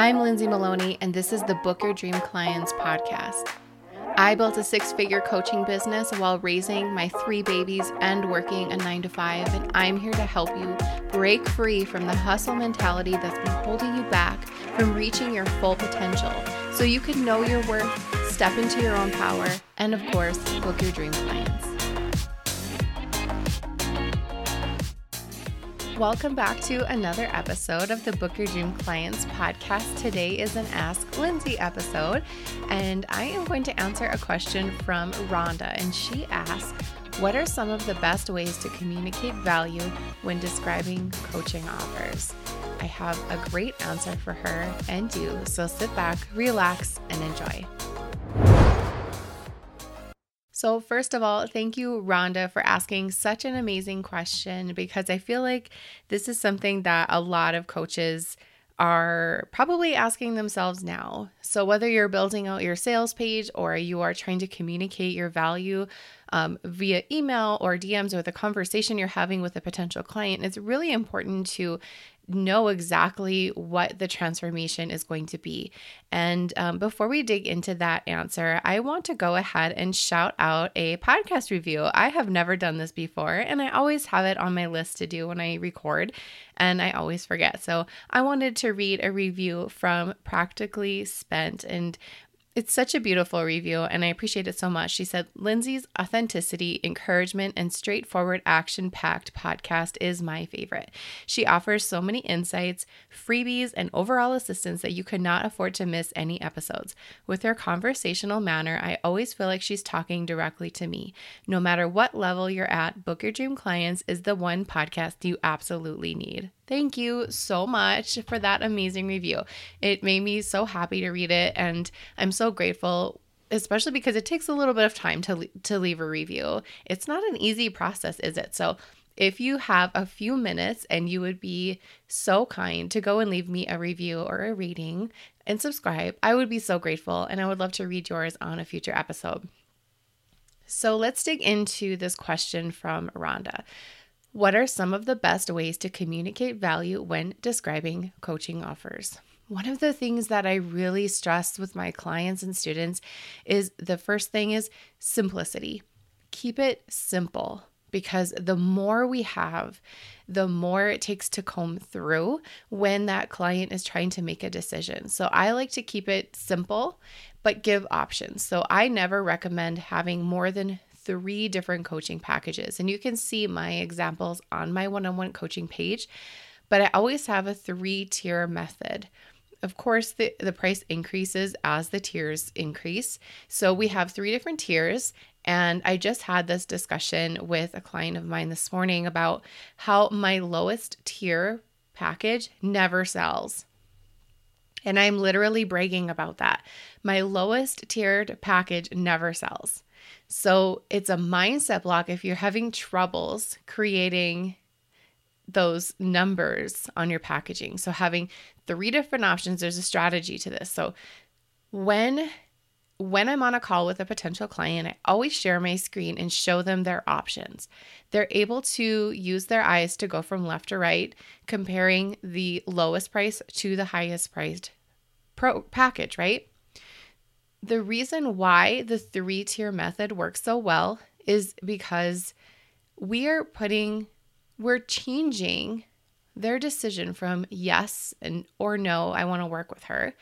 I'm Lindsay Maloney, and this is the Book Your Dream Clients podcast. I built a six figure coaching business while raising my three babies and working a nine to five, and I'm here to help you break free from the hustle mentality that's been holding you back from reaching your full potential so you can know your worth, step into your own power, and of course, book your dream clients. Welcome back to another episode of the Book Your Dream Clients podcast. Today is an Ask Lindsay episode, and I am going to answer a question from Rhonda. And she asks, What are some of the best ways to communicate value when describing coaching offers? I have a great answer for her and you, so sit back, relax, and enjoy. So, first of all, thank you, Rhonda, for asking such an amazing question because I feel like this is something that a lot of coaches are probably asking themselves now. So, whether you're building out your sales page or you are trying to communicate your value um, via email or DMs or the conversation you're having with a potential client, it's really important to know exactly what the transformation is going to be. And um, before we dig into that answer, I want to go ahead and shout out a podcast review. I have never done this before, and I always have it on my list to do when I record, and I always forget. So I wanted to read a review from Practically Spent. And it's such a beautiful review, and I appreciate it so much. She said, Lindsay's authenticity, encouragement, and straightforward action packed podcast is my favorite. She offers so many insights, freebies, and overall assistance that you could not afford to miss any episodes. With her conversational manner, I always feel like she's talking directly to me. No matter what level you're at, Book Your Dream Clients is the one podcast you absolutely need. Thank you so much for that amazing review. It made me so happy to read it, and I'm so grateful especially because it takes a little bit of time to to leave a review. It's not an easy process, is it? So, if you have a few minutes and you would be so kind to go and leave me a review or a rating and subscribe, I would be so grateful and I would love to read yours on a future episode. So, let's dig into this question from Rhonda. What are some of the best ways to communicate value when describing coaching offers? One of the things that I really stress with my clients and students is the first thing is simplicity. Keep it simple because the more we have, the more it takes to comb through when that client is trying to make a decision. So I like to keep it simple, but give options. So I never recommend having more than three different coaching packages. And you can see my examples on my one on one coaching page, but I always have a three tier method. Of course, the, the price increases as the tiers increase. So we have three different tiers. And I just had this discussion with a client of mine this morning about how my lowest tier package never sells. And I'm literally bragging about that. My lowest tiered package never sells. So it's a mindset block if you're having troubles creating those numbers on your packaging. So having three different options, there's a strategy to this. So when when I'm on a call with a potential client, I always share my screen and show them their options. They're able to use their eyes to go from left to right, comparing the lowest price to the highest priced pro package, right? The reason why the three tier method works so well is because we are putting, we're changing their decision from yes and or no, I want to work with her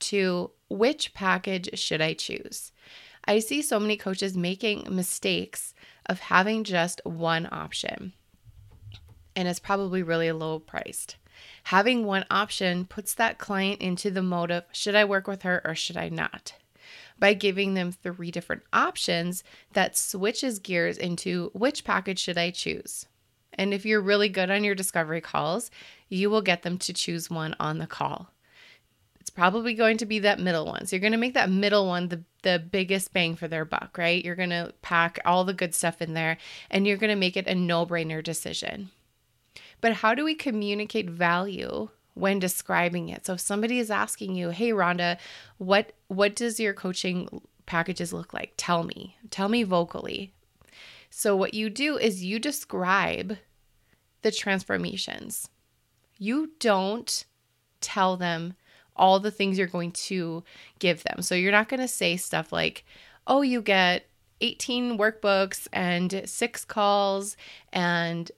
to which package should I choose. I see so many coaches making mistakes of having just one option, and it's probably really low priced. Having one option puts that client into the mode of should I work with her or should I not? By giving them three different options that switches gears into which package should I choose. And if you're really good on your discovery calls, you will get them to choose one on the call. It's probably going to be that middle one. So you're going to make that middle one the, the biggest bang for their buck, right? You're going to pack all the good stuff in there and you're going to make it a no brainer decision. But how do we communicate value when describing it. So if somebody is asking you, "Hey Rhonda, what what does your coaching packages look like? Tell me. Tell me vocally." So what you do is you describe the transformations. You don't tell them all the things you're going to give them. So you're not going to say stuff like, oh, you get 18 workbooks and six calls and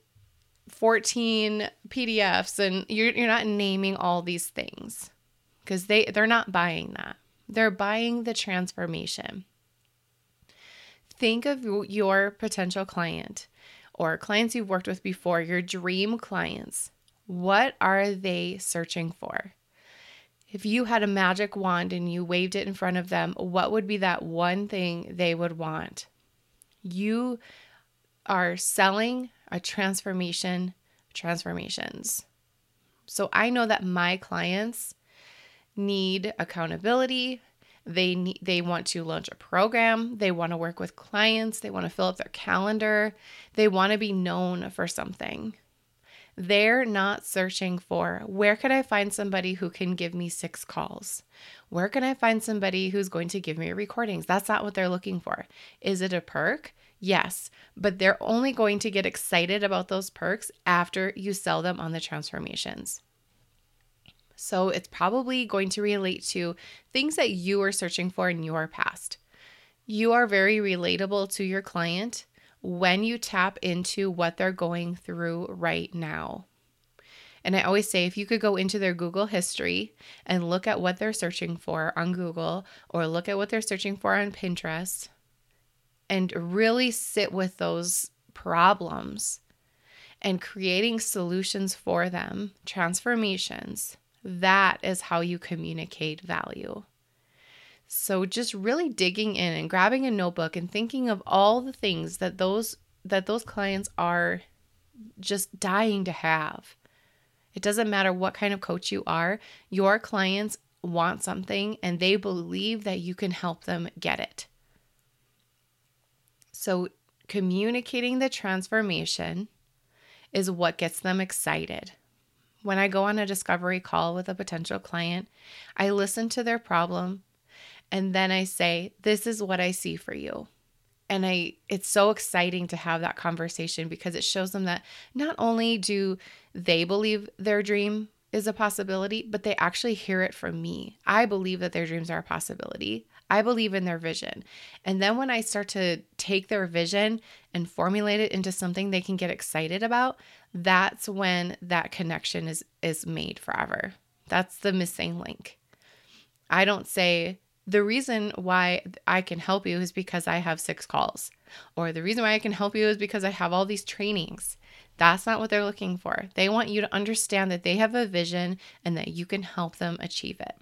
14 PDFs and you're you're not naming all these things because they they're not buying that. They're buying the transformation. Think of your potential client or clients you've worked with before, your dream clients. What are they searching for? If you had a magic wand and you waved it in front of them, what would be that one thing they would want? You are selling a transformation, transformations. So I know that my clients need accountability. They need, they want to launch a program, they want to work with clients, they want to fill up their calendar, they want to be known for something. They're not searching for where could I find somebody who can give me six calls? Where can I find somebody who's going to give me recordings? That's not what they're looking for. Is it a perk? Yes, but they're only going to get excited about those perks after you sell them on the transformations. So it's probably going to relate to things that you are searching for in your past. You are very relatable to your client when you tap into what they're going through right now. And I always say if you could go into their Google history and look at what they're searching for on Google or look at what they're searching for on Pinterest and really sit with those problems and creating solutions for them, transformations, that is how you communicate value. So just really digging in and grabbing a notebook and thinking of all the things that those that those clients are just dying to have. It doesn't matter what kind of coach you are, your clients want something and they believe that you can help them get it. So communicating the transformation is what gets them excited. When I go on a discovery call with a potential client, I listen to their problem and then I say, This is what I see for you. And I it's so exciting to have that conversation because it shows them that not only do they believe their dream is a possibility, but they actually hear it from me. I believe that their dreams are a possibility. I believe in their vision. And then when I start to take their vision and formulate it into something they can get excited about, that's when that connection is is made forever. That's the missing link. I don't say the reason why I can help you is because I have six calls, or the reason why I can help you is because I have all these trainings. That's not what they're looking for. They want you to understand that they have a vision and that you can help them achieve it.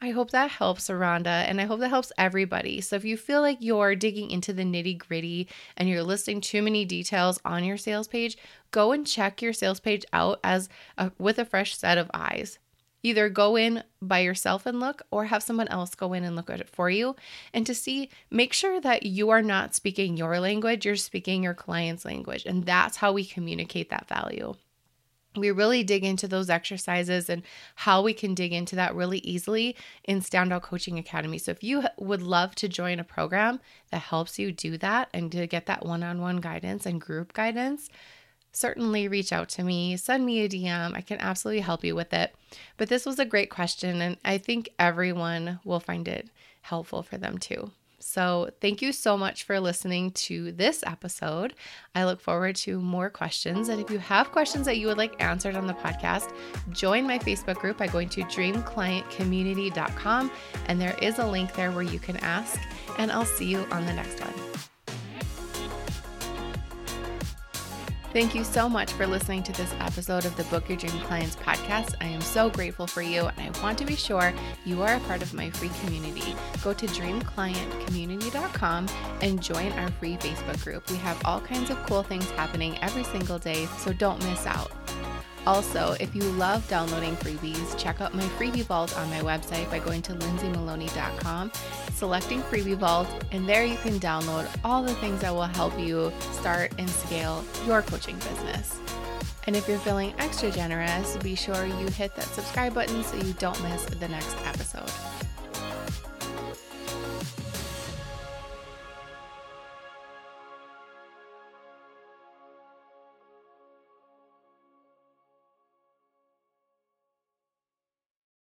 I hope that helps, Rhonda, and I hope that helps everybody. So if you feel like you're digging into the nitty gritty and you're listing too many details on your sales page, go and check your sales page out as a, with a fresh set of eyes. Either go in by yourself and look, or have someone else go in and look at it for you. And to see, make sure that you are not speaking your language, you're speaking your client's language. And that's how we communicate that value we really dig into those exercises and how we can dig into that really easily in Standout Coaching Academy. So, if you would love to join a program that helps you do that and to get that one on one guidance and group guidance, certainly reach out to me, send me a DM. I can absolutely help you with it. But this was a great question, and I think everyone will find it helpful for them too. So, thank you so much for listening to this episode. I look forward to more questions. And if you have questions that you would like answered on the podcast, join my Facebook group by going to dreamclientcommunity.com. And there is a link there where you can ask. And I'll see you on the next one. Thank you so much for listening to this episode of the Book Your Dream Clients podcast. I am so grateful for you, and I want to be sure you are a part of my free community. Go to dreamclientcommunity.com and join our free Facebook group. We have all kinds of cool things happening every single day, so don't miss out. Also, if you love downloading freebies, check out my freebie vault on my website by going to lindsaymaloney.com, selecting freebie vault, and there you can download all the things that will help you start and scale your coaching business. And if you're feeling extra generous, be sure you hit that subscribe button so you don't miss the next episode.